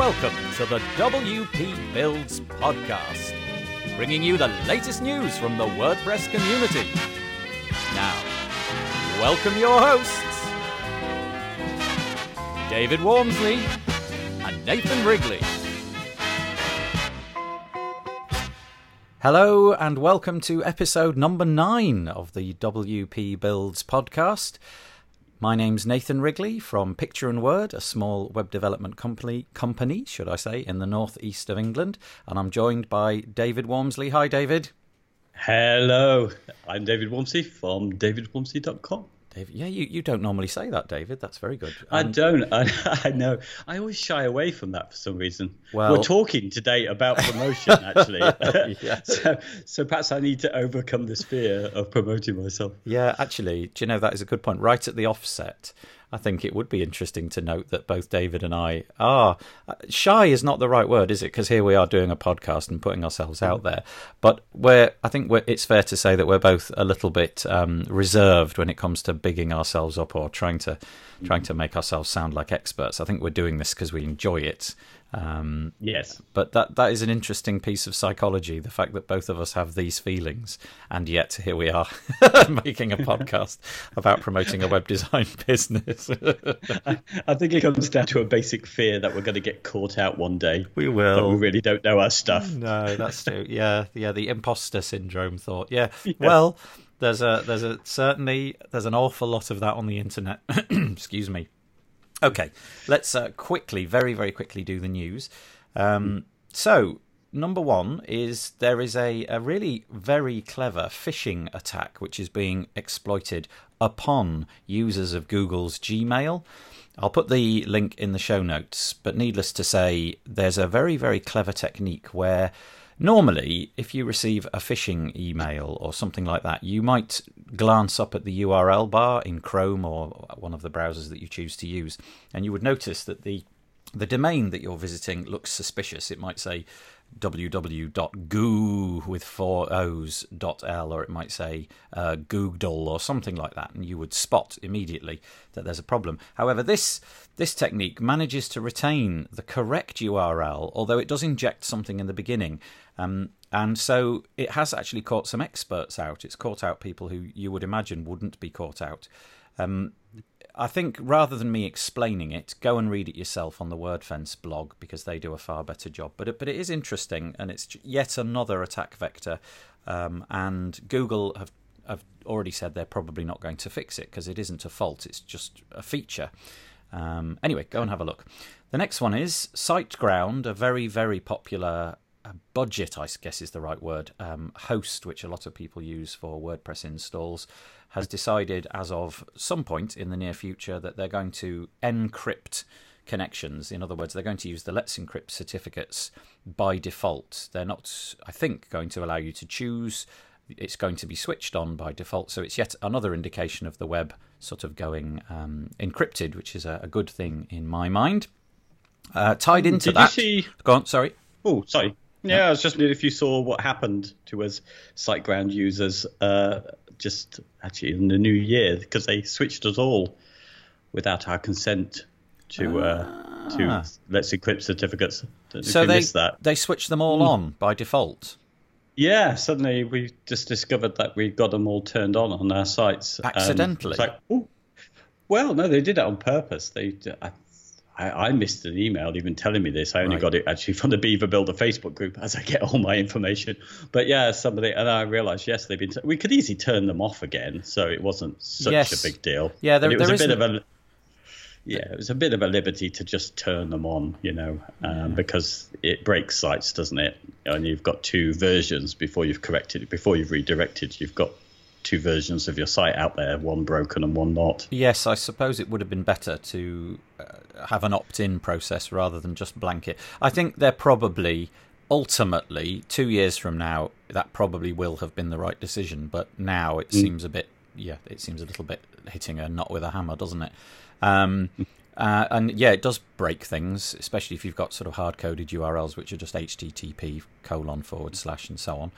Welcome to the WP Builds podcast, bringing you the latest news from the WordPress community. Now, welcome your hosts, David Waumsley and Nathan Wrigley. Hello, and welcome to episode number nine of the WP Builds podcast. My name's Nathan Wrigley from Picture and Word, a small web development company, company, should I say, in the northeast of England, and I'm joined by David Waumsley. Hi, David. Hello, I'm David Waumsley from davidwaumsley.com. David, yeah, you, you don't normally say that, David. That's very good. Um, I don't. I, I know. I always shy away from that for some reason. Well, we're talking today about promotion, actually. yeah. so, so perhaps I need to overcome this fear of promoting myself. Yeah, actually, do you know that is a good point? Right at the offset, I think it would be interesting to note that both David and I are shy is not the right word, is it? Because here we are doing a podcast and putting ourselves out there. But we're, I think it's fair to say that we're both a little bit um, reserved when it comes to bigging ourselves up or trying to trying to make ourselves sound like experts. I think we're doing this because we enjoy it um, yes, but that that is an interesting piece of psychology. The fact that both of us have these feelings, and yet here we are making a podcast about promoting a web design business. I, I, think it comes down to a basic fear that we're going to get caught out one day. We will. we really don't know our stuff. No, that's true. Yeah, yeah. The imposter syndrome thought. Yeah. yeah. Well, there's a there's a certainly there's an awful lot of that on the internet. Excuse me. Okay, let's uh, quickly, very, very quickly do the news. Um, so, number one is there is a, a really very clever phishing attack which is being exploited upon users of Google's Gmail. I'll put the link in the show notes, but needless to say, there's a very, very clever technique where Normally, if you receive a phishing email or something like that, you might glance up at the URL bar in Chrome or one of the browsers that you choose to use, and you would notice that the the domain that you're visiting looks suspicious. It might say www.goo with four O's dot L, or it might say uh, Google or something like that, and you would spot immediately that there's a problem. However, this this technique manages to retain the correct URL, although it does inject something in the beginning. Um, and so it has actually caught some experts out. It's caught out people who you would imagine wouldn't be caught out. Um, I think rather than me explaining it, go and read it yourself on the WordFence blog because they do a far better job. But it, but it is interesting, and it's yet another attack vector. Um, and Google have have already said they're probably not going to fix it because it isn't a fault; it's just a feature. Um, anyway, go and have a look. The next one is SiteGround, a very very popular budget, I guess is the right word, um, host which a lot of people use for WordPress installs has decided as of some point in the near future that they're going to encrypt connections. In other words, they're going to use the Let's Encrypt certificates by default. They're not, I think, going to allow you to choose. It's going to be switched on by default. So it's yet another indication of the web sort of going um, encrypted, which is a, a, good thing in my mind. Uh, tied into Did that. You see... Go on, sorry. Oh, sorry. Yeah, I was just if you saw what happened to us SiteGround users uh, just actually in the new year because they switched us all without our consent to uh, to ah. Let's Encrypt certificates. So they they switched them all mm. on by default. Yeah, suddenly we just discovered that we got them all turned on on our sites accidentally. Um, like, well, no, they did it on purpose. They, I I, I, missed an email even telling me this. I only right. got it actually from the Beaver Builder Facebook group as I get all my information. But yeah, somebody and I realised yes, they've been. T- we could easily turn them off again, so it wasn't such yes. a big deal. Yeah, there, it was a bit of a. Yeah, it was a bit of a liberty to just turn them on, you know, um, yeah. because it breaks sites, doesn't it? And you've got two versions before you've corrected it, before you've redirected. You've got two versions of your site out there, one broken and one not. Yes, I suppose it would have been better to uh, have an opt-in process rather than just blanket. I think they're probably ultimately two years from now that probably will have been the right decision, but now it mm. seems a bit yeah, it seems a little bit hitting a knot with a hammer, doesn't it? Um, uh, and yeah, it does break things, especially if you've got sort of hard coded URLs which are just HTTP colon forward slash and so on.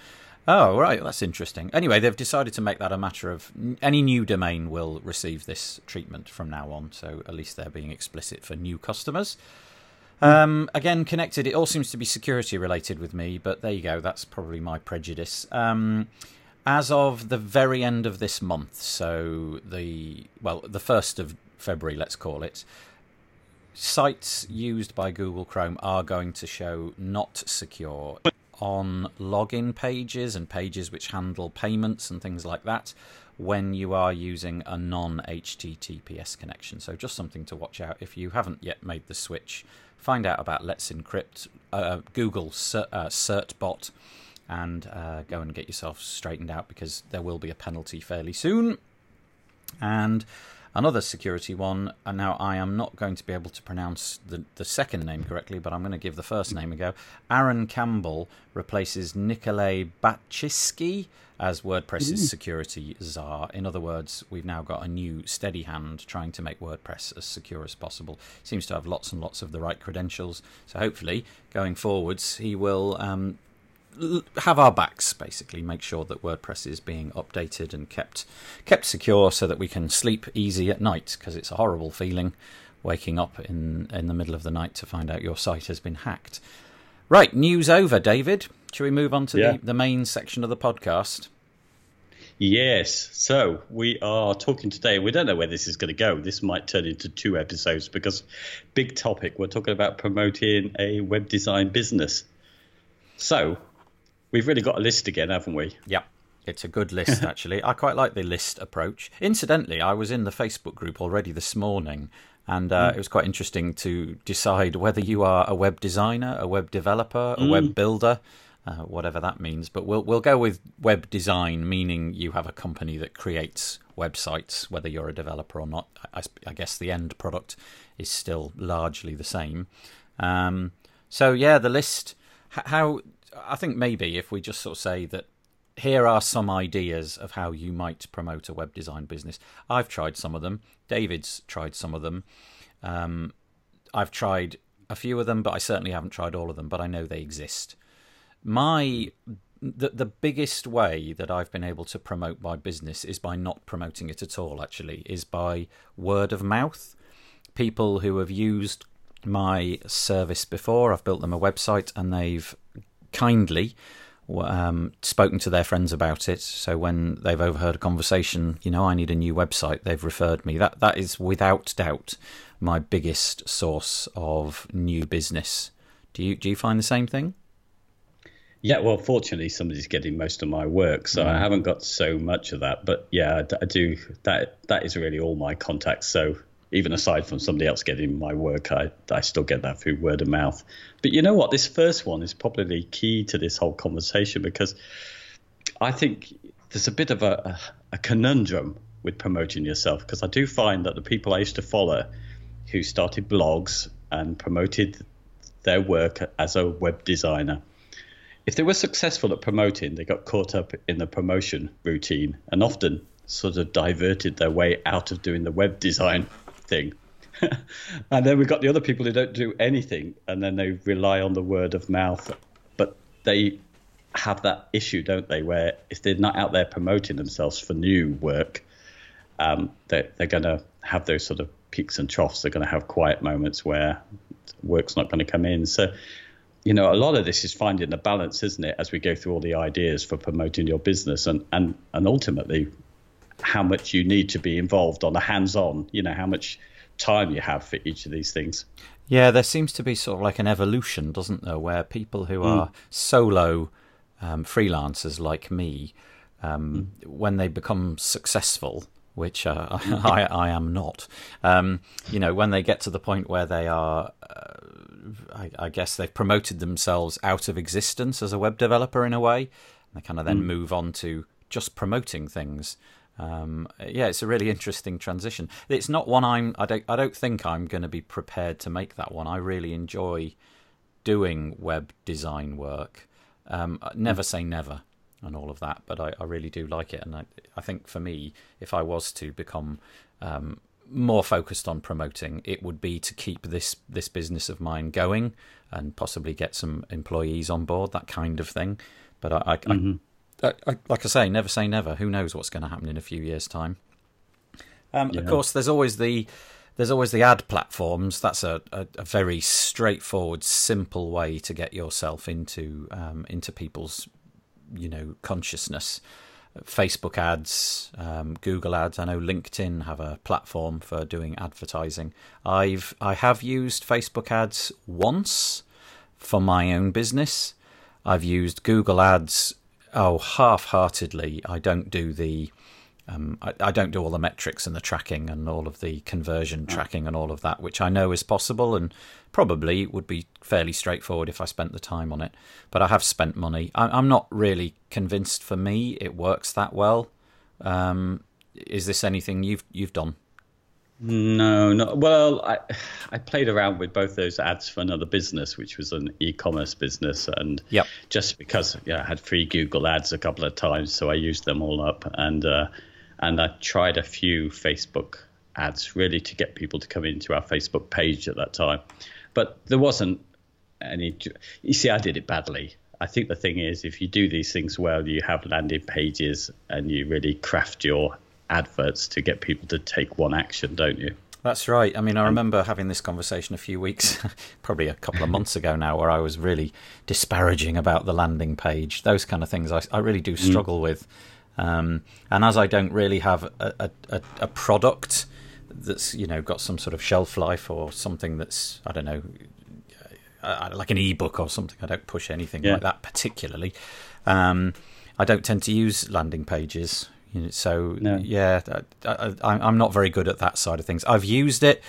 Oh, right. That's interesting. Anyway, they've decided to make that a matter of any new domain will receive this treatment from now on. So at least they're being explicit for new customers. Um, again, connected. It all seems to be security related with me, but there you go. That's probably my prejudice. Um, as of the very end of this month, so the well, the first of February, let's call it, sites used by Google Chrome are going to show not secure on login pages and pages which handle payments and things like that when you are using a non HTTPS connection. So, just something to watch out if you haven't yet made the switch. Find out about Let's Encrypt, uh, Google Cert, uh, CertBot, and uh, go and get yourself straightened out because there will be a penalty fairly soon. And another security one, and now I am not going to be able to pronounce the, the second name correctly, but I'm going to give the first name a go. Aaron Campbell replaces Nikolay Bachiyski as WordPress's Ooh. security czar. In other words, we've now got a new steady hand trying to make WordPress as secure as possible. Seems to have lots and lots of the right credentials. So hopefully, going forwards, he will um, have our backs basically make sure that wordpress is being updated and kept kept secure so that we can sleep easy at night because it's a horrible feeling waking up in in the middle of the night to find out your site has been hacked right news over david shall we move on to yeah. the, the main section of the podcast Yes. So we are talking today. We don't know where this is going to go. This might turn into two episodes because big topic. We're talking about promoting a web design business. So we've really got a list again, haven't we? Yeah. It's a good list, actually. I quite like the list approach. Incidentally, I was in the Facebook group already this morning, and uh, mm. it was quite interesting to decide whether you are a web designer, a web developer, a mm. web builder, uh, whatever that means. But we'll we'll go with web design, meaning you have a company that creates websites, whether you're a developer or not. I, I guess the end product is still largely the same. Um, so yeah, the list. How I think maybe if we just sort of say that here are some ideas of how you might promote a web design business. I've tried some of them. David's tried some of them. Um, I've tried a few of them, but I certainly haven't tried all of them. But I know they exist my the the biggest way that I've been able to promote my business is by not promoting it at all. Actually, is by word of mouth. People who have used my service before, I've built them a website, and they've kindly um, spoken to their friends about it. So when they've overheard a conversation, you know, I need a new website, they've referred me. That that is without doubt my biggest source of new business. Do you do you find the same thing? Yeah, well, fortunately, somebody's getting most of my work, so mm. I haven't got so much of that. But yeah, I do. That that is really all my contacts. So even aside from somebody else getting my work, I I still get that through word of mouth. But you know what? This first one is probably key to this whole conversation because I think there's a bit of a, a, a conundrum with promoting yourself because I do find that the people I used to follow who started blogs and promoted their work as a web designer if they were successful at promoting, they got caught up in the promotion routine and often sort of diverted their way out of doing the web design thing. and then we've got the other people who don't do anything and then they rely on the word of mouth. But they have that issue, don't they, where if they're not out there promoting themselves for new work, um, they're, they're going to have those sort of peaks and troughs. They're going to have quiet moments where work's not going to come in. So you know, a lot of this is finding the balance, isn't it, as we go through all the ideas for promoting your business and, and, and ultimately how much you need to be involved on the hands on, you know, how much time you have for each of these things. Yeah, there seems to be sort of like an evolution, doesn't there, where people who mm. are solo um, freelancers like me, um, mm. when they become successful, which uh, I, I, am not. Um, you know, when they get to the point where they are, uh, I, I, guess they've promoted themselves out of existence as a web developer in a way, and they kind of then mm. move on to just promoting things. Um, yeah, it's a really interesting transition. It's not one I'm. I don't. I don't think I'm going to be prepared to make that one. I really enjoy doing web design work. Um, never say never and all of that. But I, I really do like it, and I, I, think for me, if I was to become um, more focused on promoting, it would be to keep this this business of mine going and possibly get some employees on board, that kind of thing. But I, I, mm-hmm. I like I say, never say never. Who knows what's going to happen in a few years' time? Um, yeah. Of course, there's always the there's always the ad platforms. That's a, a, a, very straightforward, simple way to get yourself into um, into people's you know consciousness. Facebook ads, um, Google ads. I know LinkedIn have a platform for doing advertising. I've I have used Facebook ads once for my own business. I've used Google ads oh half-heartedly. I don't do the um, I, I, don't do all the metrics and the tracking and all of the conversion tracking and all of that, which I know is possible and probably would be fairly straightforward if I spent the time on it. But I have spent money. I, am not really convinced. For me, it works that well. Um, is this anything you've you've done? No, no. Well, I I played around with both those ads for another business, which was an e-commerce business, and yep. just because yeah, I had free Google ads a couple of times, so I used them all up, and uh, and I tried a few Facebook ads really to get people to come into our Facebook page at that time. But there wasn't any. You see, I did it badly. I think the thing is, if you do these things well, you have landing pages and you really craft your adverts to get people to take one action, don't you? That's right. I mean, I remember having this conversation a few weeks, probably a couple of months ago now, where I was really disparaging about the landing page. Those kind of things I, I really do mm. struggle mm. with. Um, and as I don't really have a, a, a, product that's you know got some sort of shelf life or something that's I don't know uh, like an ebook or something, I don't push anything yeah. like that particularly. Um, I don't tend to use landing pages. So no. yeah, I, am not very good at that side of things. I've used it.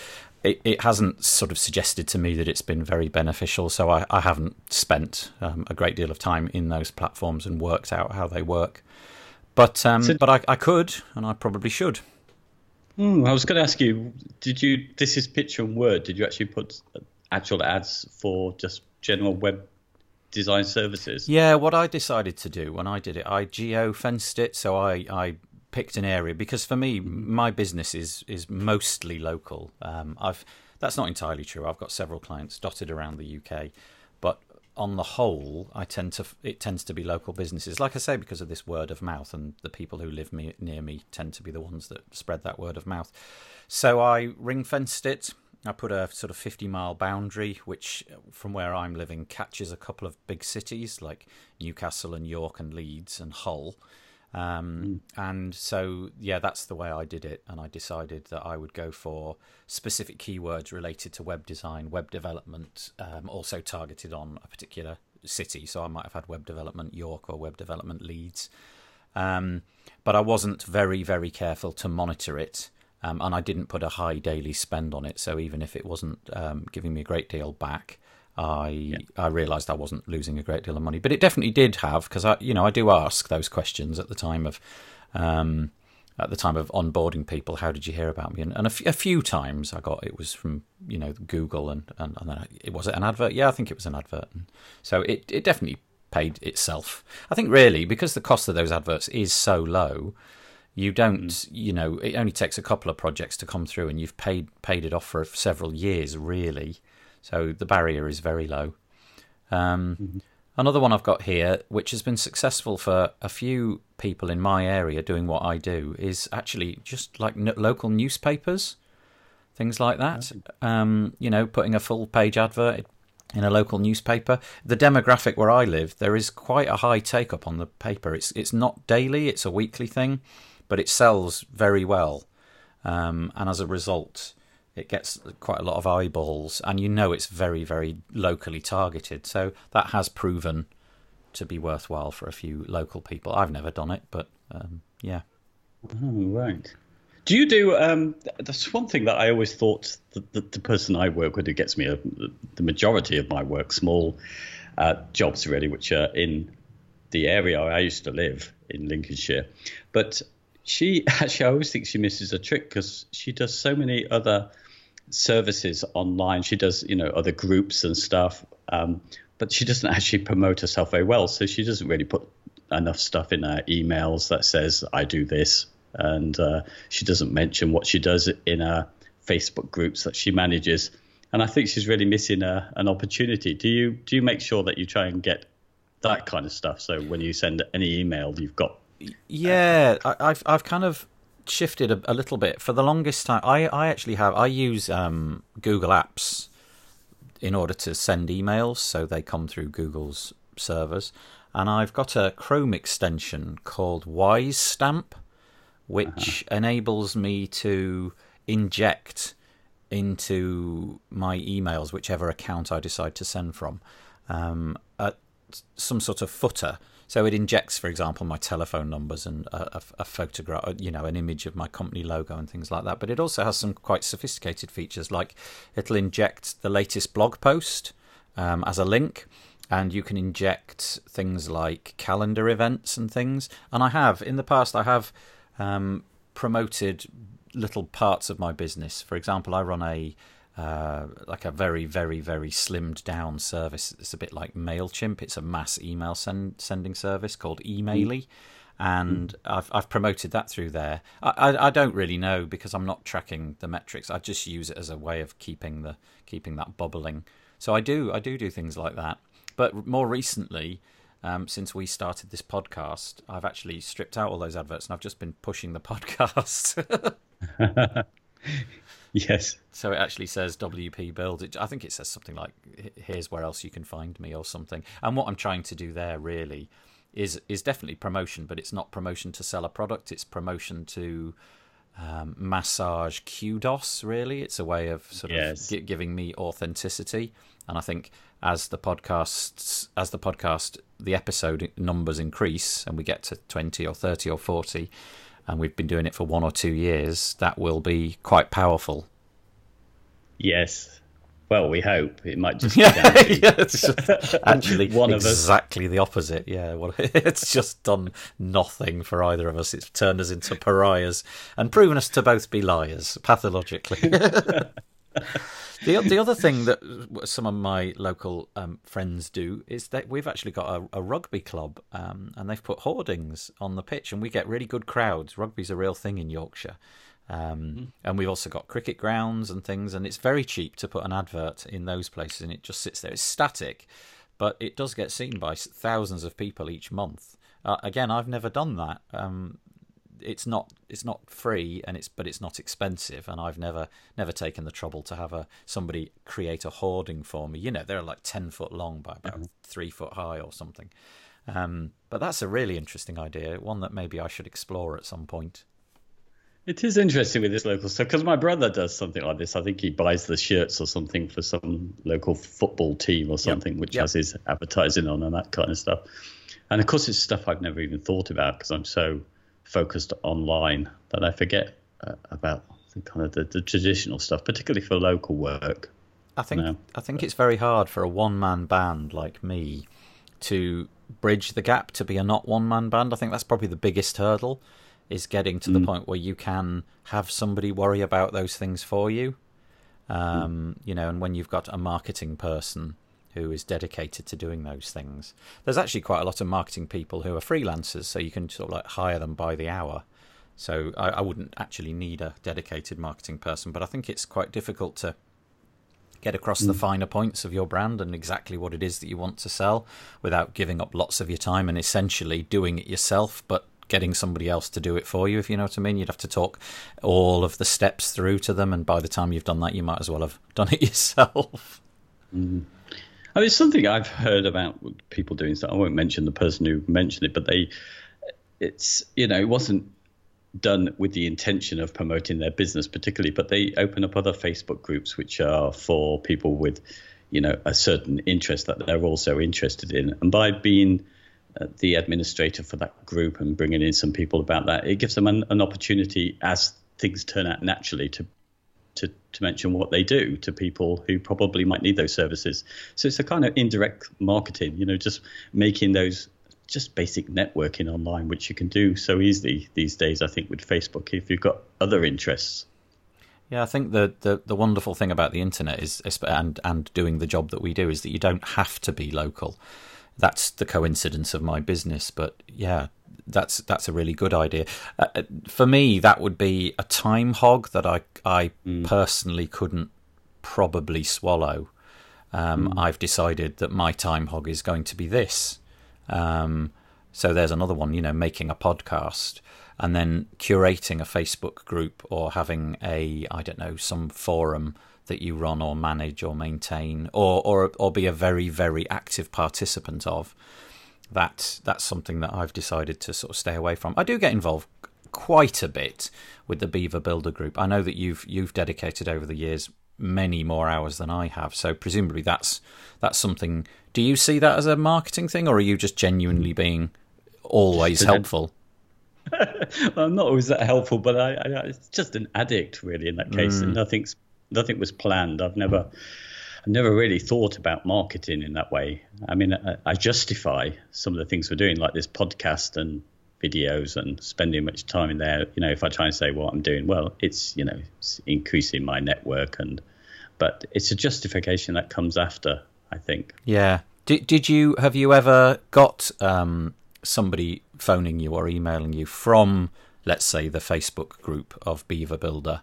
It, it, hasn't sort of suggested to me that it's been very beneficial, so I, I haven't spent um, a great deal of time in those platforms and worked out how they work. But um, so, but I, I, could, and I probably should. Hmm, I was going to ask you: Did you? This is picture and word. Did you actually put actual ads for just general web design services? Yeah, what I decided to do when I did it, I geo fenced it. So I, I picked an area because for me, my business is is mostly local. Um, I've that's not entirely true. I've got several clients dotted around the UK, but on the whole, I tend to it tends to be local businesses. Like I say, because of this word of mouth, and the people who live me, near me tend to be the ones that spread that word of mouth. So I ring fenced it. I put a sort of 50 mile boundary, which from where I'm living catches a couple of big cities like Newcastle and York and Leeds and Hull. Um, mm. And so, yeah, that's the way I did it. And I decided that I would go for specific keywords related to web design, web development, um, also targeted on a particular city. So I might have had web development York or web development Leeds. Um, but I wasn't very, very careful to monitor it. Um, and I didn't put a high daily spend on it. So even if it wasn't um, giving me a great deal back, I yeah. I realised I wasn't losing a great deal of money, but it definitely did have because I you know I do ask those questions at the time of um, at the time of onboarding people. How did you hear about me? And, and a, f- a few times I got it was from you know Google and and, and then it was it an advert? Yeah, I think it was an advert. And so it it definitely paid itself. I think really because the cost of those adverts is so low. You don't, mm. you know, it only takes a couple of projects to come through, and you've paid paid it off for several years, really. So the barrier is very low. Um, mm-hmm. Another one I've got here, which has been successful for a few people in my area doing what I do, is actually just like n- local newspapers, things like that. Um, you know, putting a full page advert in a local newspaper. The demographic where I live, there is quite a high take up on the paper. It's it's not daily; it's a weekly thing, but it sells very well, um, and as a result, it gets quite a lot of eyeballs, and you know it's very, very locally targeted. So that has proven to be worthwhile for a few local people. I've never done it, but um, yeah. Oh, right. Do you do? Um, that's one thing that I always thought that the, the person I work with who gets me a, the majority of my work, small uh, jobs really, which are in the area I used to live in Lincolnshire. But she actually, I always think she misses a trick because she does so many other services online. She does, you know, other groups and stuff, um, but she doesn't actually promote herself very well. So she doesn't really put enough stuff in her emails that says I do this, and uh, she doesn't mention what she does in her Facebook groups that she manages. And I think she's really missing a, an opportunity. Do you do you make sure that you try and get that kind of stuff? So when you send any email, you've got yeah, I, I've I've kind of shifted a, a, little bit. For the longest time, I, I actually have I use um, Google Apps in order to send emails, so they come through Google's servers. And I've got a Chrome extension called WiseStamp, which uh-huh. enables me to inject into my emails, whichever account I decide to send from, um, some sort of footer so it injects, for example, my telephone numbers and a, a, a, photograph, you know, an image of my company logo and things like that. But it also has some quite sophisticated features, like it'll inject the latest blog post um, as a link, and you can inject things like calendar events and things. And I have in the past, I have um, promoted little parts of my business. For example, I run a uh, like a very, very, very slimmed down service. It's a bit like Mailchimp. It's a mass email send, sending service called Emailly, and mm. I've I've promoted that through there. I, I, I don't really know because I'm not tracking the metrics. I just use it as a way of keeping the keeping that bubbling. So I do I do do things like that. But more recently, um, since we started this podcast, I've actually stripped out all those adverts and I've just been pushing the podcast. Yes. So it actually says WP Build. It, I think it says something like "Here's where else you can find me" or something. And what I'm trying to do there really is is definitely promotion, but it's not promotion to sell a product. It's promotion to um, massage kudos. Really, it's a way of sort yes. of giving me authenticity. And I think as the podcasts, as the podcast, the episode numbers increase, and we get to twenty or thirty or forty and we've been doing it for one or two years, that will be quite powerful. Yes. Well, we hope it might just yeah, yeah actually one exactly the opposite. Yeah, well, it's just done nothing for either of us. It's turned us into pariahs and proven us to both be liars pathologically. The the other thing that some of my local um, friends do is that we've actually got a, a rugby club, um, and they've put hoardings on the pitch, and we get really good crowds. Rugby's a real thing in Yorkshire. Um, mm. And we've also got cricket grounds and things, and it's very cheap to put an advert in those places, and it just sits there. It's static, but it does get seen by thousands of people each month. Uh, again, I've never done that. Um, it's not it's not free and it's but it's not expensive and I've never never taken the trouble to have a somebody create a hoarding for me. You know, they're like ten foot long by about mm-hmm. three foot high or something. Um, but that's a really interesting idea, one that maybe I should explore at some point. It is interesting with this local stuff because my brother does something like this. I think he buys the shirts or something for some local football team or something, yep. which yep. has his advertising on and that kind of stuff. And of course, it's stuff I've never even thought about because I'm so focused online that I forget uh, about the kind of the, the, traditional stuff, particularly for local work. I think you know? I think it's very hard for a one man band like me to bridge the gap to be a not one man band. I think that's probably the biggest hurdle is getting to mm. the point where you can have somebody worry about those things for you. Um, mm. You know, and when you've got a marketing person who is dedicated to doing those things. There's actually quite a lot of marketing people who are freelancers, so you can sort of like hire them by the hour. So I, I wouldn't actually need a dedicated marketing person, but I think it's quite difficult to get across mm. the finer points of your brand and exactly what it is that you want to sell without giving up lots of your time and essentially doing it yourself, but getting somebody else to do it for you, if you know what I mean. You'd have to talk all of the steps through to them, and by the time you've done that, you might as well have done it yourself. Mm. I mean, it's something I've heard about people doing. So I won't mention the person who mentioned it, but they, it's you know, it wasn't done with the intention of promoting their business particularly, but they open up other Facebook groups which are for people with, you know, a certain interest that they're also interested in, and by being uh, the administrator for that group and bringing in some people about that, it gives them an, an opportunity as things turn out naturally to to, to mention what they do to people who probably might need those services. So it's a kind of indirect marketing, you know, just making those just basic networking online, which you can do so easily these days, I think, with Facebook if you've got other interests. Yeah, I think the, the, the wonderful thing about the internet is, and and doing the job that we do is that you don't have to be local. That's the coincidence of my business, but yeah, that's that's a really good idea. Uh, uh, for me, that would be a time hog that I I mm. personally couldn't probably swallow. Um, mm. I've decided that my time hog is going to be this. Um, so there's another one, you know, making a podcast. and then curating a Facebook group or having a I don't know some forum that you run or manage or maintain or or or be a very very active participant of that that's something that I've decided to sort of stay away from. I do get involved quite a bit with the Beaver Builder group. I know that you've you've dedicated over the years many more hours than I have, so presumably that's that's something. Do you see that as a marketing thing, or are you just genuinely being always helpful? I'm not always that helpful, but I, I, it's just an addict really in that case, mm. and nothing's nothing was planned. I've never I never really thought about marketing in that way. I mean, I, I justify some of the things we're doing, like this podcast and videos and spending much time in there. You know, if I try and say what I'm doing, well, it's you know, it's increasing my network and, but it's a justification that comes after. I think. Yeah. Did did you have you ever got um, somebody phoning you or emailing you from, let's say, the Facebook group of Beaver Builder,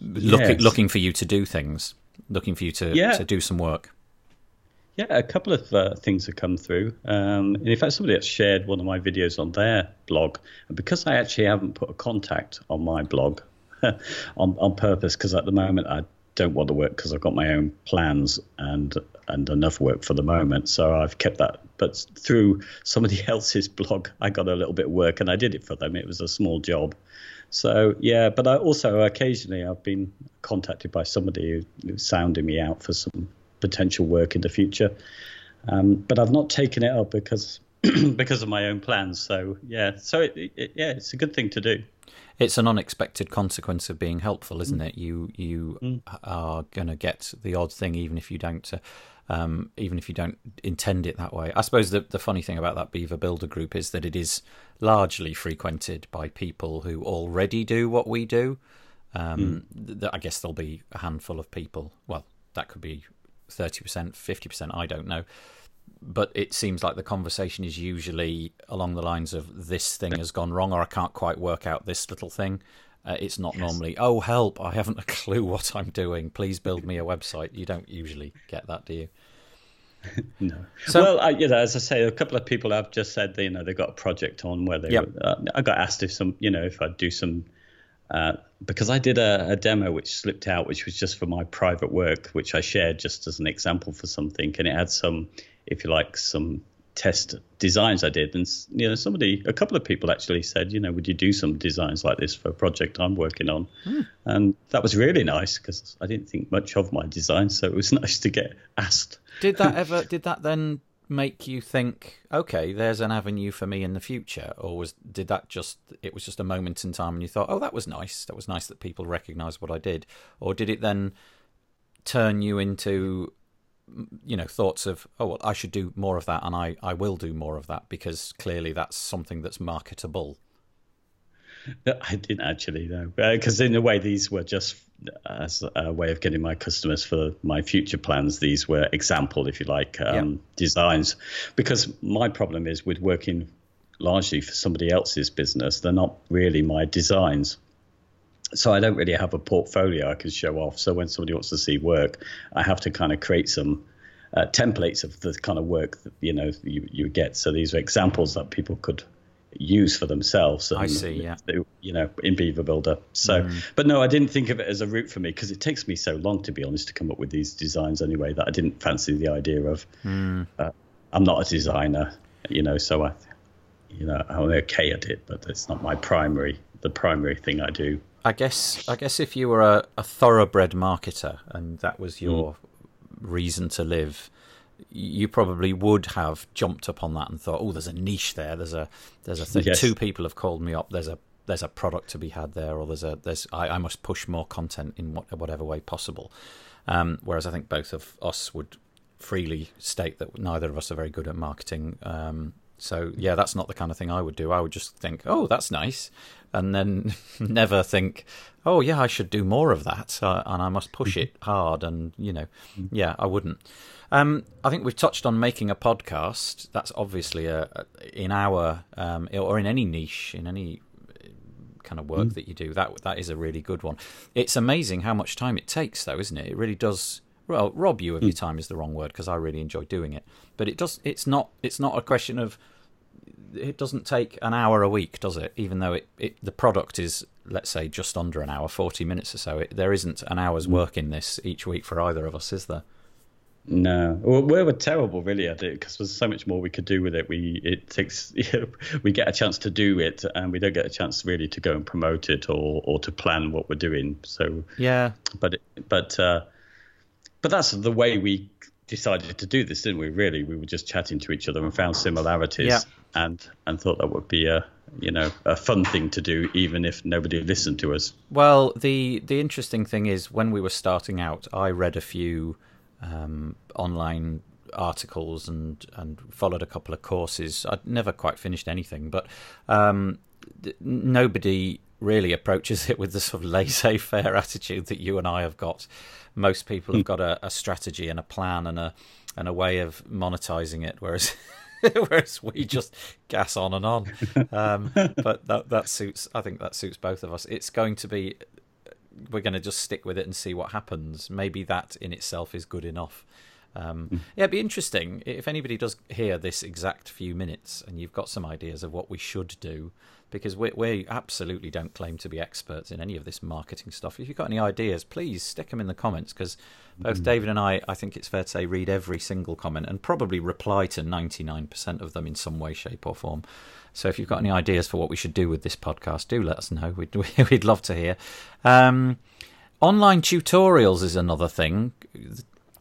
looking yes. looking for you to do things, looking for you to yeah. to do some work? Yeah, a couple of uh, things have come through. Um, and in fact, somebody has shared one of my videos on their blog. And because I actually haven't put a contact on my blog on, on purpose, because at the moment I don't want to work because I've got my own plans and and enough work for the moment. So I've kept that. But through somebody else's blog, I got a little bit of work and I did it for them. It was a small job. So yeah, but I also occasionally I've been contacted by somebody who's sounding me out for some potential work in the future. Um, but I've not taken it up because because of my own plans. So yeah, so it, it, yeah, it's a good thing to do. It's an unexpected consequence of being helpful, isn't mm. it? You you mm. are going to get the odd thing, even if you don't. Uh, um, even if you don't intend it that way. I suppose the the funny thing about that Beaver Builder group is that it is largely frequented by people who already do what we do. Um, mm. th- I guess there'll be a handful of people. Well, that could be 30%, 50%, I don't know. But it seems like the conversation is usually along the lines of this thing has gone wrong, or I can't quite work out this little thing. Uh, it's not yes. normally, oh, help, I haven't a clue what I'm doing. Please build me a website. You don't usually get that, do you? no. So, well, I, you know, as I say, a couple of people have just said, you know, they've got a project on where they. Yep. Uh, I got asked if some, you know, if I'd do some uh, because I did a, a, demo which slipped out, which was just for my private work, which I shared just as an example for something, and it had some, if you like, some test designs I did, and you know, somebody, a couple of people actually said, you know, would you do some designs like this for a project I'm working on? Hmm. And that was really nice because I didn't think much of my designs, so it was nice to get asked. Did that ever? did that then make you think, okay, there's an avenue for me in the future, or was did that just it was just a moment in time and you thought, oh, that was nice, that was nice that people recognised what I did, or did it then turn you into you know thoughts of oh well I should do more of that and I I will do more of that because clearly that's something that's marketable. I didn't actually know because uh, in a way these were just as a way of getting my customers for my future plans. These were example, if you like, um, yep. designs. Because my problem is with working largely for somebody else's business, they're not really my designs. So I don't really have a portfolio I can show off. So when somebody wants to see work, I have to kind of create some uh, templates of the kind of work that you know you, you get. So these are examples that people could use for themselves. And, I see, yeah. You know, in Beaver Builder. So, mm. but no, I didn't think of it as a route for me because it takes me so long, to be honest, to come up with these designs anyway, that I didn't fancy the idea of. Mm. Uh, I'm not a designer, you know, so I, you know, I'm okay at it, but it's not my primary, the primary thing I do. I guess, I guess if you were a, a thoroughbred marketer and that was your mm. reason to live, you probably would have jumped upon that and thought, "Oh, there's a niche there. There's a there's a thing. Yes. Two people have called me up. There's a there's a product to be had there, or there's a there's I, I must push more content in what, whatever way possible." Um, whereas I think both of us would freely state that neither of us are very good at marketing. Um, so yeah, that's not the kind of thing I would do. I would just think, "Oh, that's nice," and then never think, "Oh yeah, I should do more of that," uh, and I must push mm-hmm. it hard. And you know, mm-hmm. yeah, I wouldn't. Um, I think we've touched on making a podcast. That's obviously a, a in our um, or in any niche, in any kind of work mm. that you do. That that is a really good one. It's amazing how much time it takes, though, isn't it? It really does. Well, rob you of mm. your time is the wrong word because I really enjoy doing it. But it does. It's not. It's not a question of it doesn't take an hour a week, does it? Even though it, it the product is, let's say, just under an hour, forty minutes or so. It, there isn't an hour's work in this each week for either of us, is there? No, well, we were terrible really at it because there's so much more we could do with it. We it takes you know, we get a chance to do it, and we don't get a chance really to go and promote it or or to plan what we're doing. So yeah, but but uh, but that's the way we decided to do this, didn't we? Really, we were just chatting to each other and found similarities, yeah. And and thought that would be a you know a fun thing to do, even if nobody listened to us. Well, the the interesting thing is when we were starting out, I read a few um, online articles and and followed a couple of courses. I'd never quite finished anything, but um, nobody really approaches it with the sort of laissez-faire attitude that you and I have got. Most people have got a, a strategy and a plan and a and a way of monetizing it, whereas whereas we just gas on and on. Um, but that that suits. I think that suits both of us. It's going to be we're going to just stick with it and see what happens. Maybe that in itself is good enough. Um, mm. Yeah, it'd be interesting if anybody does hear this exact few minutes and you've got some ideas of what we should do, because we, we absolutely don't claim to be experts in any of this marketing stuff. If you've got any ideas, please stick them in the comments because both mm. David and I, I think it's fair to say, read every single comment and probably reply to 99% of them in some way, shape, or form. So if you've got any ideas for what we should do with this podcast, do let us know. We'd, we'd love to hear. Um, online tutorials is another thing.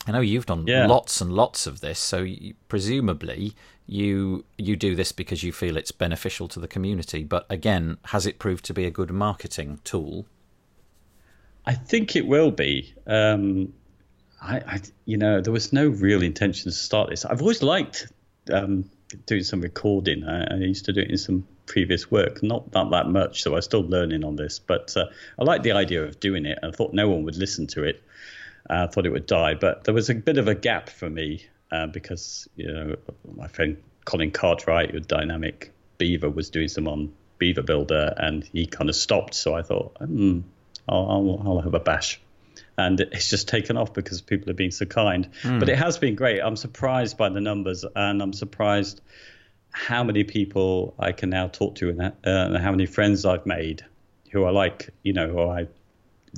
I know you've done yeah. lots and lots of this, so you, presumably you you do this because you feel it's beneficial to the community. But again, has it proved to be a good marketing tool? I think it will be. Um, I, I, you know, there was no real intention to start this. I've always liked um, doing some recording. I, I, used to do it in some previous work, not that that much, so I'm still learning on this. But uh, I like the idea of doing it. I thought no one would listen to it. I thought it would die, but there was a bit of a gap for me uh, because you know my friend Colin Cartwright, with Dynamic Beaver, was doing some on Beaver Builder, and he kind of stopped. So I thought, hmm, I'll, I'll, I'll have a bash and it's just taken off because people have been so kind. Mm. But it has been great. I'm surprised by the numbers, and I'm surprised how many people I can now talk to, and, uh, and how many friends I've made who I like, you know, who I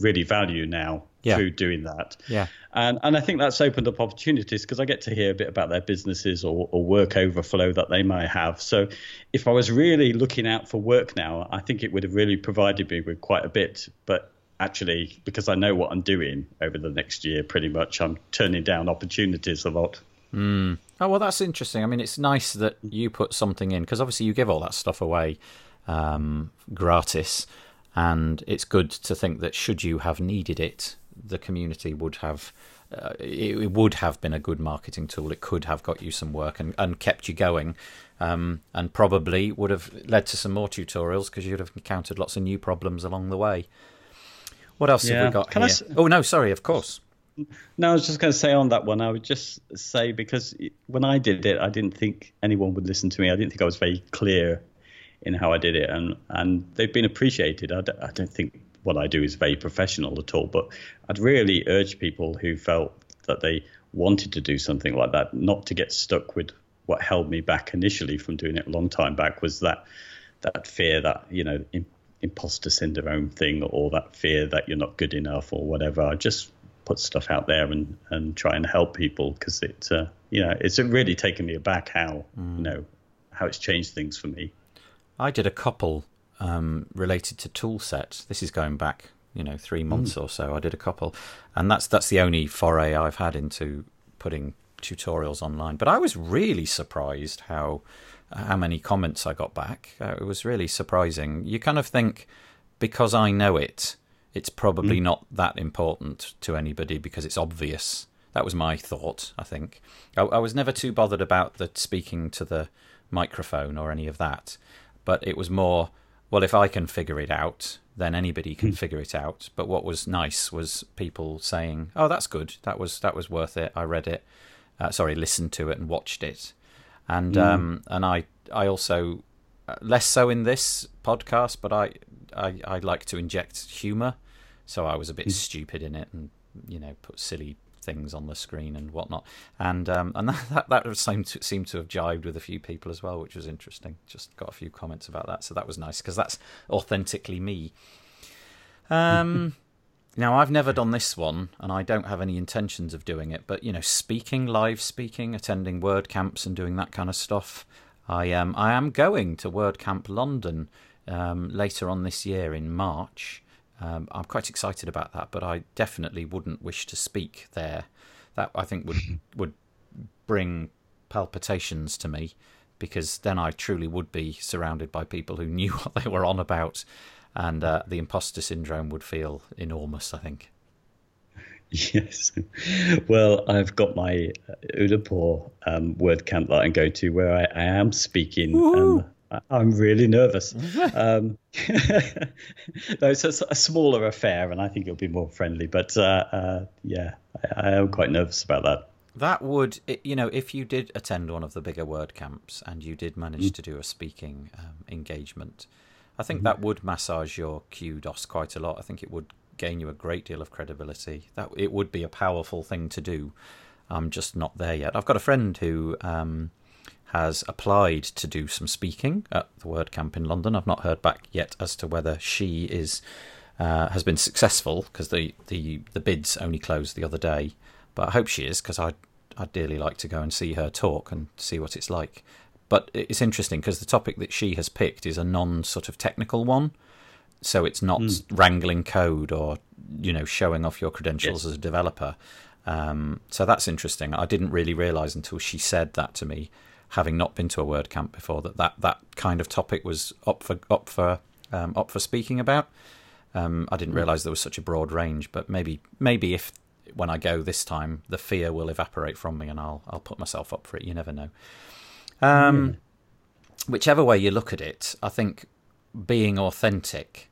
really value now yeah. through doing that. Yeah. And and I think that's opened up opportunities because I get to hear a bit about their businesses or, or work overflow that they might have. So if I was really looking out for work now, I think it would have really provided me with quite a bit. But actually, because I know what I'm doing over the next year, pretty much, I'm turning down opportunities a lot. Mm. Oh well, that's interesting. I mean, it's nice that you put something in because obviously you give all that stuff away um, gratis, and it's good to think that should you have needed it, the community would have. Uh, it, it, would have been a good marketing tool. It could have got you some work and, and kept you going, um, and probably would have led to some more tutorials because you'd have encountered lots of new problems along the way. What else yeah. have we got Can here? oh no, sorry, of course. No, I was just going to say on that one. I would just say because when I did it, I didn't think anyone would listen to me. I didn't think I was very clear in how I did it, and and they've been appreciated. I don't, I don't think what I do is very professional at all, but I'd really urge people who felt that they wanted to do something like that not to get stuck with what held me back initially from doing it a long time back was that that fear that you know imposter syndrome thing or that fear that you're not good enough or whatever. I just put stuff out there and, and try and help people because it, uh, you know, it's really taken me aback how, mm. you know, how it's changed things for me. I did a couple um, related to toolsets. This is going back, you know, three mm. months mm. or so. I did a couple, and that's that's the only foray I've had into putting tutorials online. But I was really surprised how how many comments I got back. Uh, it was really surprising. You kind of think because I know it, it's probably mm. not that important to anybody because it's obvious. That was my thought. I think I, I was never too bothered about the speaking to the microphone or any of that, but it was more well if I can figure it out, then anybody can mm. figure it out. But what was nice was people saying, "Oh, that's good. That was that was worth it. I read it. Uh, sorry, listened to it and watched it." and mm. um, and I I also uh, less so in this podcast, but I I, I like to inject humour, so I was a bit mm. stupid in it and you know put silly things on the screen and whatnot. And um, and that that seemed to, seemed to have jibed with a few people as well, which was interesting. Just got a few comments about that, so that was nice because that's authentically me. Um. Now, I've never done this one, and I don't have any intentions of doing it. But you know, speaking, live speaking, attending WordCamps, and doing that kind of stuff. I am. Um, I am going to WordCamp London um, later on this year in March. Um, I'm quite excited about that, but I definitely wouldn't wish to speak there. That I think would would bring palpitations to me because then I truly would be surrounded by people who knew what they were on about and uh, the imposter syndrome would feel enormous. I think. Yes. Well, I've got my Udaipur um, WordCamp that I go to where I, I am speaking. Um, I'm really nervous. um, no, it's a, a, smaller affair, and I think it'll be more friendly. But uh, uh, yeah, I, I, am quite nervous about that. That would, you know, if you did attend one of the bigger WordCamps and you did manage mm. to do a speaking um, engagement, I think mm-hmm. that would massage your kudos quite a lot. I think it would gain you a great deal of credibility. That it would be a powerful thing to do. I'm just not there yet. I've got a friend who um, has applied to do some speaking at the WordCamp in London. I've not heard back yet as to whether she is uh, has been successful because the, the the bids only closed the other day. But I hope she is because I'd I'd dearly like to go and see her talk and see what it's like. But it's interesting because the topic that she has picked is a non sort of technical one. So it's not mm. wrangling code or you know showing off your credentials yes. as a developer. Um, so that's interesting. I didn't really realize until she said that to me, having not been to a WordCamp before, that that, that kind of topic was up for up for um, up for speaking about. Um, I didn't realize there was such a broad range, but maybe maybe if when I go this time, the fear will evaporate from me and I'll I'll put myself up for it. You never know. Um, mm. Whichever way you look at it, I think being authentic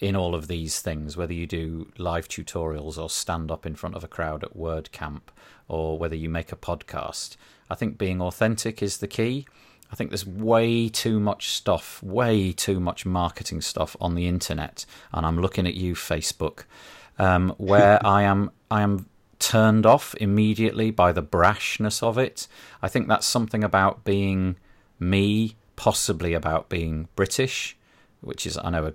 in all of these things, whether you do live tutorials or stand up in front of a crowd at WordCamp or whether you make a podcast, I think being authentic is the key. I think there's way too much stuff, way too much marketing stuff on the internet, and I'm looking at you, Facebook, um, where I am I am turned off immediately by the brashness of it. I think that's something about being me, possibly about being British, which is, I know, a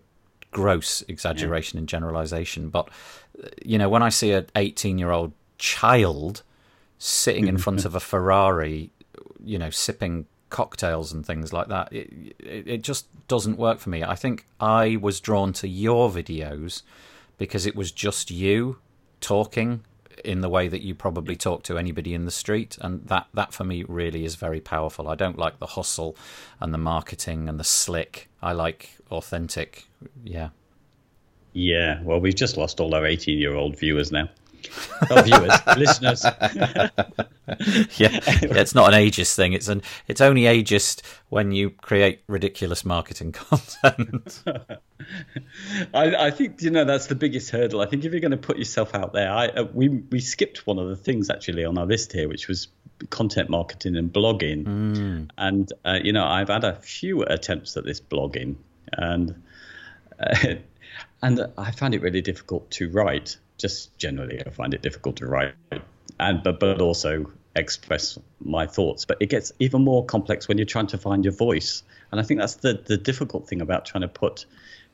gross exaggeration yeah. and generalization. But, you know, when I see an 18 year old child sitting in front mm-hmm. of a Ferrari, you know, sipping cocktails and things like that, it, it, it just doesn't work for me. I think I was drawn to your videos because it was just you talking in the way that you probably talk to anybody in the street and that that for me really is very powerful. I don't like the hustle and the marketing and the slick. I like authentic yeah. Yeah well we've just lost all our 18 year old viewers now viewers, listeners. yeah. yeah, it's not an ageist thing. It's an it's only ageist when you create ridiculous marketing content. I, I, think you know that's the biggest hurdle. I think if you're going to put yourself out there, I uh, we we skipped one of the things actually on our list here, which was content marketing and blogging. Mm. And uh, you know, I've had a few attempts at this blogging, and uh, and I found it really difficult to write just generally I find it difficult to write and but but also express my thoughts. But it gets even more complex when you're trying to find your voice. And I think that's the the difficult thing about trying to put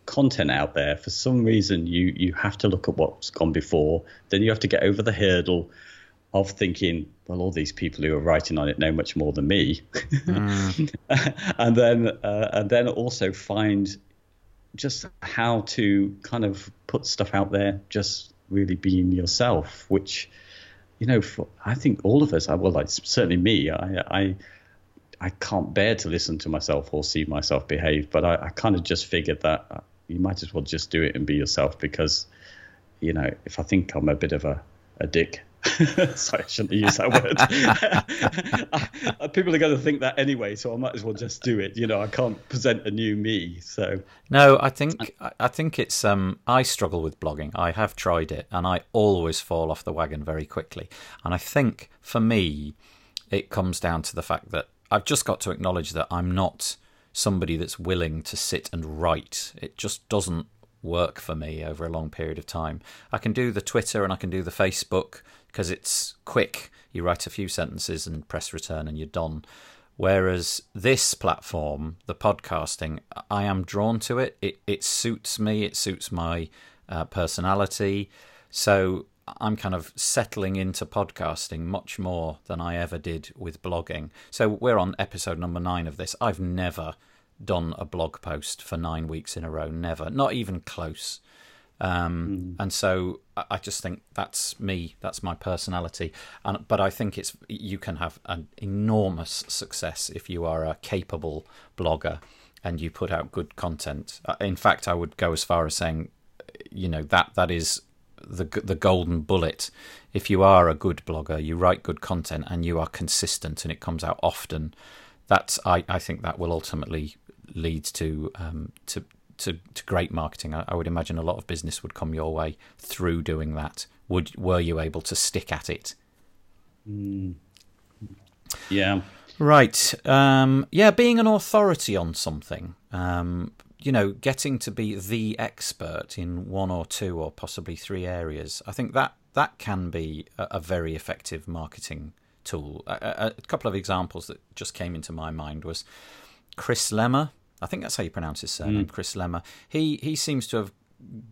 content out there. For some reason you you have to look at what's gone before, then you have to get over the hurdle of thinking, well, all these people who are writing on it know much more than me, mm. and then uh, and then also find just how to kind of put stuff out there just really being yourself, which you know, for, I think all of us, well, like certainly me, I, I, I can't bear to listen to myself or see myself behave. But I, I kind of just figured that uh, you might as well just do it and be yourself because, you know, if I think I'm a bit of a, a dick, Sorry, I shouldn't use that word. People are going to think that anyway, so I might as well just do it. You know, I can't present a new me. So no, I think I think it's. Um, I struggle with blogging. I have tried it, and I always fall off the wagon very quickly. And I think for me, it comes down to the fact that I've just got to acknowledge that I'm not somebody that's willing to sit and write. It just doesn't work for me over a long period of time. I can do the Twitter and I can do the Facebook because it's quick. You write a few sentences and press return and you're done. Whereas this platform, the podcasting, I am drawn to it. It it suits me. It suits my uh, personality. So I'm kind of settling into podcasting much more than I ever did with blogging. So we're on episode number nine of this. I've never done a blog post for nine weeks in a row. Never, not even close. Um, mm. And so I just think that's me. That's my personality. And but I think it's you can have an enormous success if you are a capable blogger and you put out good content. Uh, in fact, I would go as far as saying, you know, that that is the the golden bullet. If you are a good blogger, you write good content and you are consistent and it comes out often. That's I, I think that will ultimately lead to um, to to, to great marketing. I, I, would imagine a lot of business would come your way through doing that. Would were you able to stick at it? Mm. Yeah. Right. Um, yeah, being an authority on something. Um, you know, getting to be the expert in one or two or possibly three areas. I think that that can be a, a very effective marketing tool. A, a, a couple of examples that just came into my mind was Chris Lemmer I think that's how you pronounce his surname, mm. Chris Lemmer. He he seems to have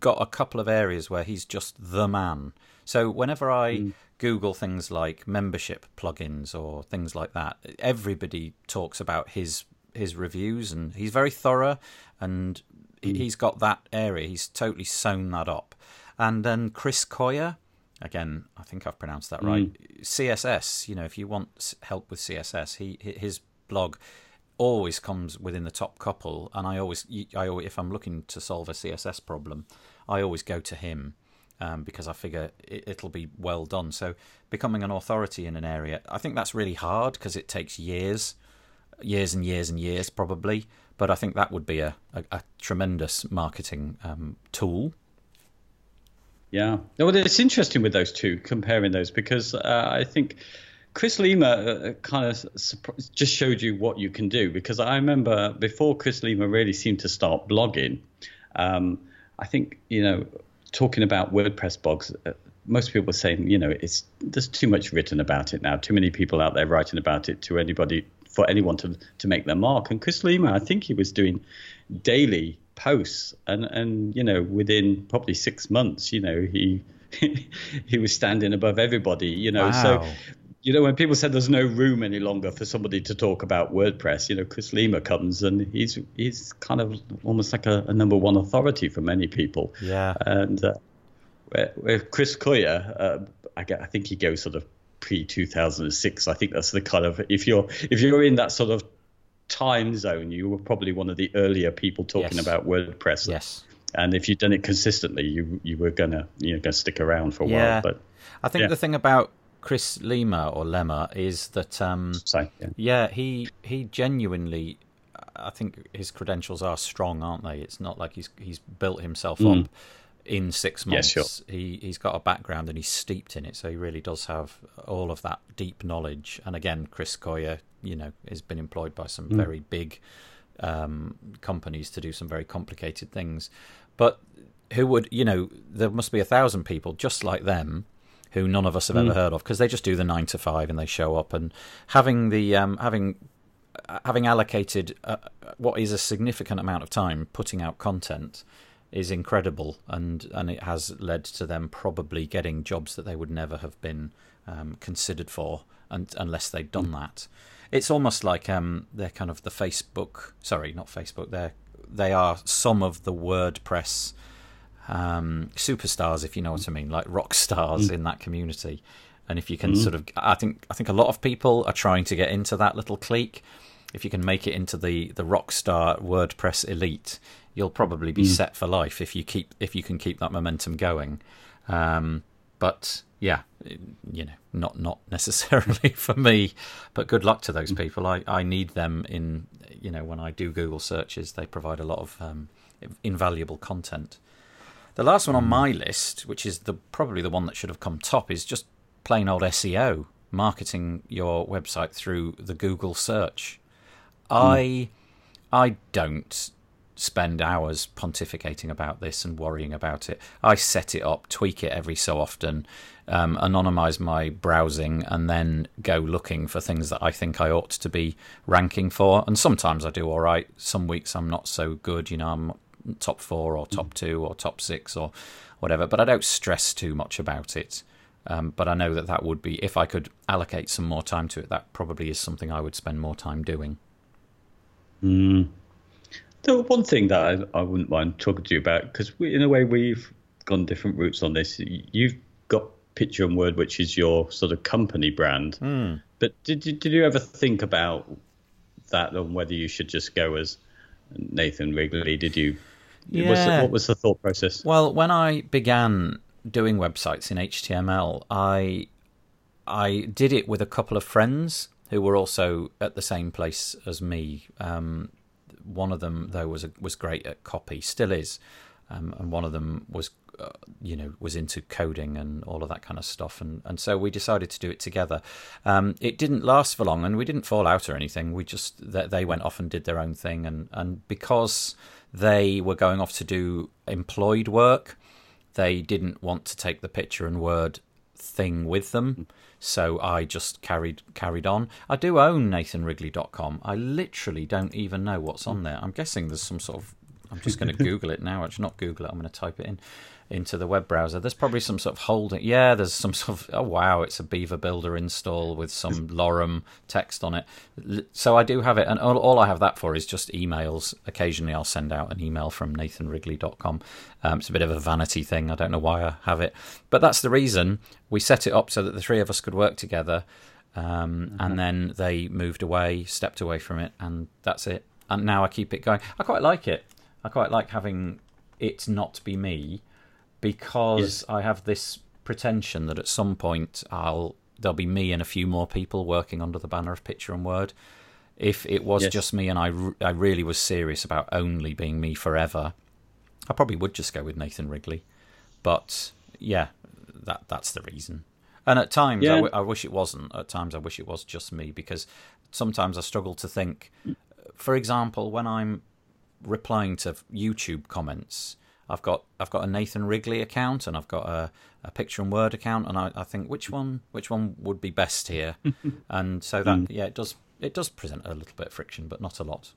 got a couple of areas where he's just the man. So whenever I mm. Google things like membership plugins or things like that, everybody talks about his his reviews, and he's very thorough, and mm. he's got that area. He's totally sewn that up. And then Chris Coyier, again, I think I've pronounced that right. Mm. CSS, you know, if you want help with CSS, he his blog always comes within the top couple, and I always, I always, if I'm looking to solve a CSS problem, I always go to him um, because I figure it, will be well done. So becoming an authority in an area, I think that's really hard because it takes years, years and years and years probably. But I think that would be a, a, a tremendous marketing um, tool. Yeah, well, it's interesting with those two comparing those because uh, I think Chris Lema uh, kind of just showed you what you can do because I remember before Chris Lema really seemed to start blogging, um, I think you know talking about WordPress blogs. Uh, most people were saying, you know, it's there's too much written about it now. Too many people out there writing about it to anybody for anyone to to make their mark. And Chris Lema, I think he was doing daily posts, and and you know within probably six months, you know he he was standing above everybody. You know, wow. so you know, when people said there's no room any longer for somebody to talk about WordPress, you know, Chris Lema comes and he's he's kind of almost like a, a number one authority for many people. Yeah. And uh, where Chris Coyier, uh, I, get, I think he goes sort of pre 2006. I think that's the kind of if you're if you're in that sort of time zone, you were probably one of the earlier people talking yes. about WordPress. Yes. And if you'd done it consistently, you you were gonna you know gonna stick around for a yeah. while. But I think yeah. the thing about Chris Lema or Lemmer is that um, yeah. yeah. he he genuinely I think his credentials are strong, aren't they? It's not like he's he's built himself mm. up in six months. Yes, sure. He he's got a background and he's steeped in it, so he really does have all of that deep knowledge. And again, Chris Coyier, you know, has been employed by some mm. very big um, companies to do some very complicated things. But who would you know? There must be a thousand people just like them who none of us have mm. ever heard of because they just do the nine to five and they show up and having the um, having uh, having allocated uh, what is a significant amount of time putting out content is incredible and and it has led to them probably getting jobs that they would never have been um, considered for and, unless they'd done mm. that. It's almost like um, they're kind of the Facebook. Sorry, not Facebook. They're they are some of the WordPress um, superstars, if you know what I mean, like rock stars mm. in that community. And if you can mm. sort of, I think, I think a lot of people are trying to get into that little clique. If you can make it into the the rock star WordPress elite, you'll probably be mm. set for life if you keep if you can keep that momentum going. Um, but yeah, you know, not not necessarily for me. But good luck to those mm. people. I, I need them in you know when I do Google searches. They provide a lot of um, invaluable content. The last one on my list, which is the probably the one that should have come top, is just plain old SEO, marketing your website through the Google search. Mm. I I don't spend hours pontificating about this and worrying about it. I set it up, tweak it every so often, um, anonymize my browsing, and then go looking for things that I think I ought to be ranking for. And sometimes I do all right. Some weeks I'm not so good. You know, I'm top four or top two or top six or whatever. But I don't stress too much about it. Um, but I know that that would be, if I could allocate some more time to it, that probably is something I would spend more time doing. Mm. The one thing that I, I wouldn't mind talking to you about, because in a way we've gone different routes on this. You've got Picture and Word, which is your sort of company brand. Mm. But did, did, did you ever think about that and whether you should just go as Nathan Wrigley? Did you? Yeah. Was, what was the thought process? Well, when I began doing websites in HTML, I I did it with a couple of friends who were also at the same place as me. Um, one of them, though, was a, was great at copy, still is, um, and one of them was, uh, you know, was into coding and all of that kind of stuff, and and so we decided to do it together. Um, it didn't last for long, and we didn't fall out or anything. We just they went off and did their own thing, and and because they were going off to do employed work they didn't want to take the picture and word thing with them. So I just carried carried on. I do own NathanWrigley.com. I literally don't even know what's on there. I'm guessing there's some sort of. I'm just going to Google it now. Actually, not Google it. I'm going to type it in into the web browser. There's probably some sort of holding. Yeah, there's some sort of. Oh wow, it's a Beaver Builder install with some lorem text on it. So I do have it, and all, all, I have that for is just emails. Occasionally, I'll send out an email from NathanWrigley.com. Um, it's a bit of a vanity thing. I don't know why I have it, but that's the reason we set it up so that the three of us could work together. Um, mm-hmm. And then they moved away, stepped away from it, and that's it. And now I keep it going. I quite like it. I quite like having it not be me because yes. I have this pretension that at some point I'll there'll be me and a few more people working under the banner of Picture and Word. If it was yes. just me and I, I really was serious about only being me forever, I probably would just go with Nathan Wrigley. But yeah, that that's the reason. And at times, yeah. I, w- I wish it wasn't. At times, I wish it was just me because sometimes I struggle to think. For example, when I'm replying to YouTube comments, I've got I've got a Nathan Wrigley account and I've got a, a picture and word account, and I, I think which one which one would be best here, and so that mm. yeah it does it does present a little bit of friction, but not a lot.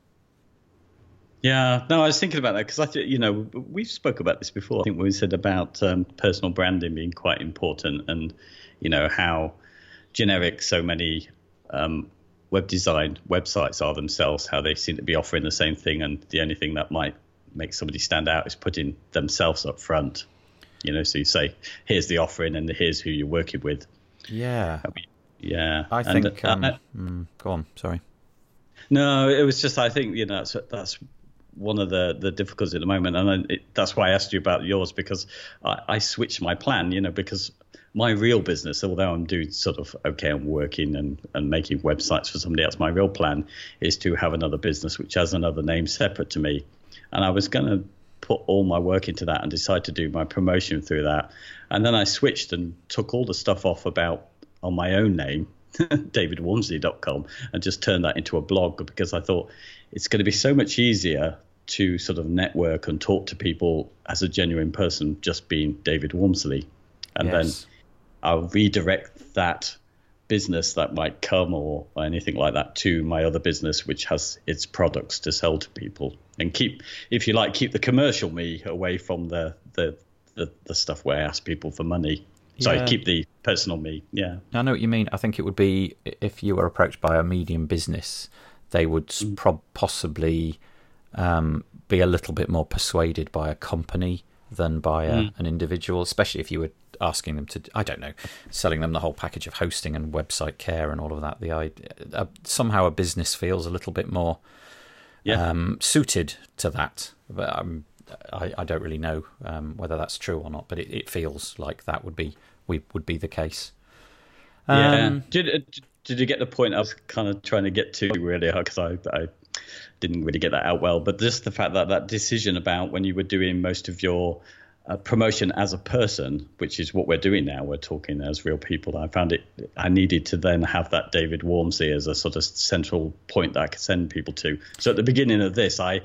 Yeah, no, I was thinking about that because I think you know we've spoke about this before. I think we said about um, personal branding being quite important, and you know how generic so many um, web design websites are themselves, how they seem to be offering the same thing, and the only thing that might make somebody stand out is putting themselves up front. You know, so you say, "Here's the offering, and here's who you're working with." Yeah, I mean, yeah. I and, think. Uh, um, uh, mm, go on. Sorry. No, it was just I think you know that's that's one of the the difficulties at the moment, and it, that's why I asked you about yours because I, I switched my plan. You know, because my real business, although I'm doing sort of okay, I'm working and, and making websites for somebody else, my real plan is to have another business which has another name separate to me and I was going to put all my work into that and decide to do my promotion through that. And then I switched and took all the stuff off about on my own name, davidwaumsley.com, and just turned that into a blog because I thought it's going to be so much easier to sort of network and talk to people as a genuine person, just being David Waumsley. And yes. then I'll redirect that business that might come or, or anything like that to my other business, which has its products to sell to people, and keep, if you like, keep the commercial me away from the the the, the stuff where I ask people for money. So yeah. keep the personal me. Yeah, I know what you mean. I think it would be if you were approached by a medium business, they would mm. pro- possibly um, be a little bit more persuaded by a company than by a, mm. an individual, especially if you were asking them to I don't know selling them the whole package of hosting and website care and all of that the idea, uh, somehow a business feels a little bit more yeah. um, suited to that. But um, I, I, don't really know um, whether that's true or not but it, it, feels like that would be we would be the case. Yeah. Um, did, uh, did you get the point I was kind of trying to get to really? Because I, I didn't really get that out well. But just the fact that that decision about when you were doing most of your uh, promotion as a person, which is what we're doing now. We're talking as real people. I found it. I needed to then have that David Waumsley as a sort of central point that I could send people to. So at the beginning of this, I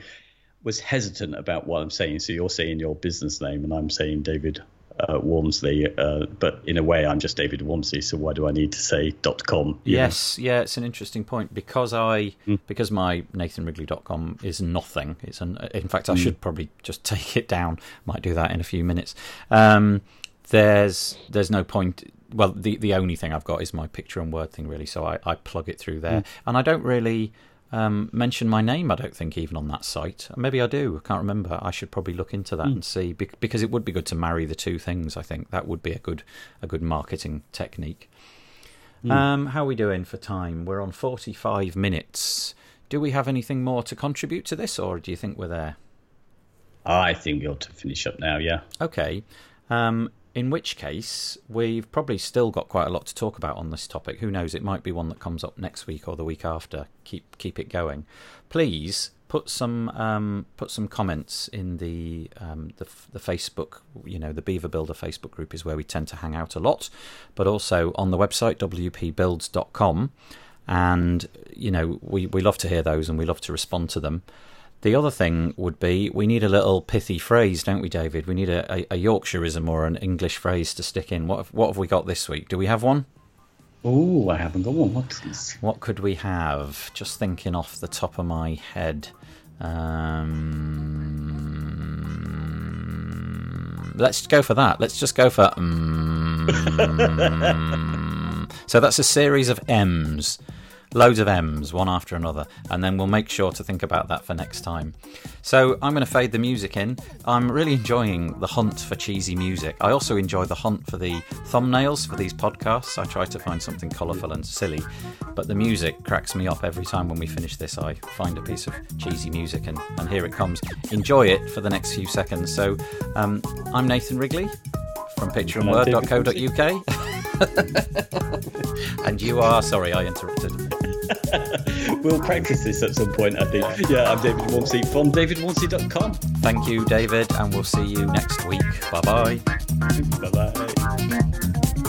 was hesitant about what I'm saying. So you're saying your business name, and I'm saying David uh, uh, but in a way, I'm just David Waumsley. So why do I need to say .com? Yes, know? yeah, it's an interesting point because I mm. because my NathanWrigley.com is nothing. It's an in fact, I mm. should probably just take it down. Might do that in a few minutes. Um, there's there's no point. Well, the the only thing I've got is my picture and word thing really. So I, I plug it through there, mm. and I don't really um, mention my name, I don't think, even on that site. Maybe I do. I can't remember. I should probably look into that mm. and see because it would be good to marry the two things. I think that would be a good a good marketing technique. Mm. Um, how are we doing for time? We're on forty five minutes. Do we have anything more to contribute to this, or do you think we're there? I think we ought to finish up now. Yeah. Okay. Um, in which case, we've probably still got quite a lot to talk about on this topic. Who knows? It might be one that comes up next week or the week after. Keep keep it going. Please put some um, put some comments in the um, the, the Facebook. You know, the Beaver Builder Facebook group is where we tend to hang out a lot, but also on the website wpbuilds.com. And you know, we we love to hear those and we love to respond to them. The other thing would be we need a little pithy phrase, don't we, David? We need a, a, a Yorkshireism or an English phrase to stick in. What have, what have we got this week? Do we have one? Oh, I haven't got one. What's What could we have? Just thinking off the top of my head. Um, let's go for that. Let's just go for. Um, so that's a series of M's loads of M's, one after another, and then we'll make sure to think about that for next time. So I'm going to fade the music in. I'm really enjoying the hunt for cheesy music. I also enjoy the hunt for the thumbnails for these podcasts. I try to find something colourful and silly, but the music cracks me up every time when we finish this. I find a piece of cheesy music, and, and here it comes. Enjoy it for the next few seconds. So um, I'm Nathan Wrigley from pictureandword.co.uk. and you are sorry, I interrupted. We'll practice this at some point, I think. Yeah, I'm David Waumsley from davidwaumsley.com. Thank you, David, and we'll see you next week. Bye bye. Bye bye.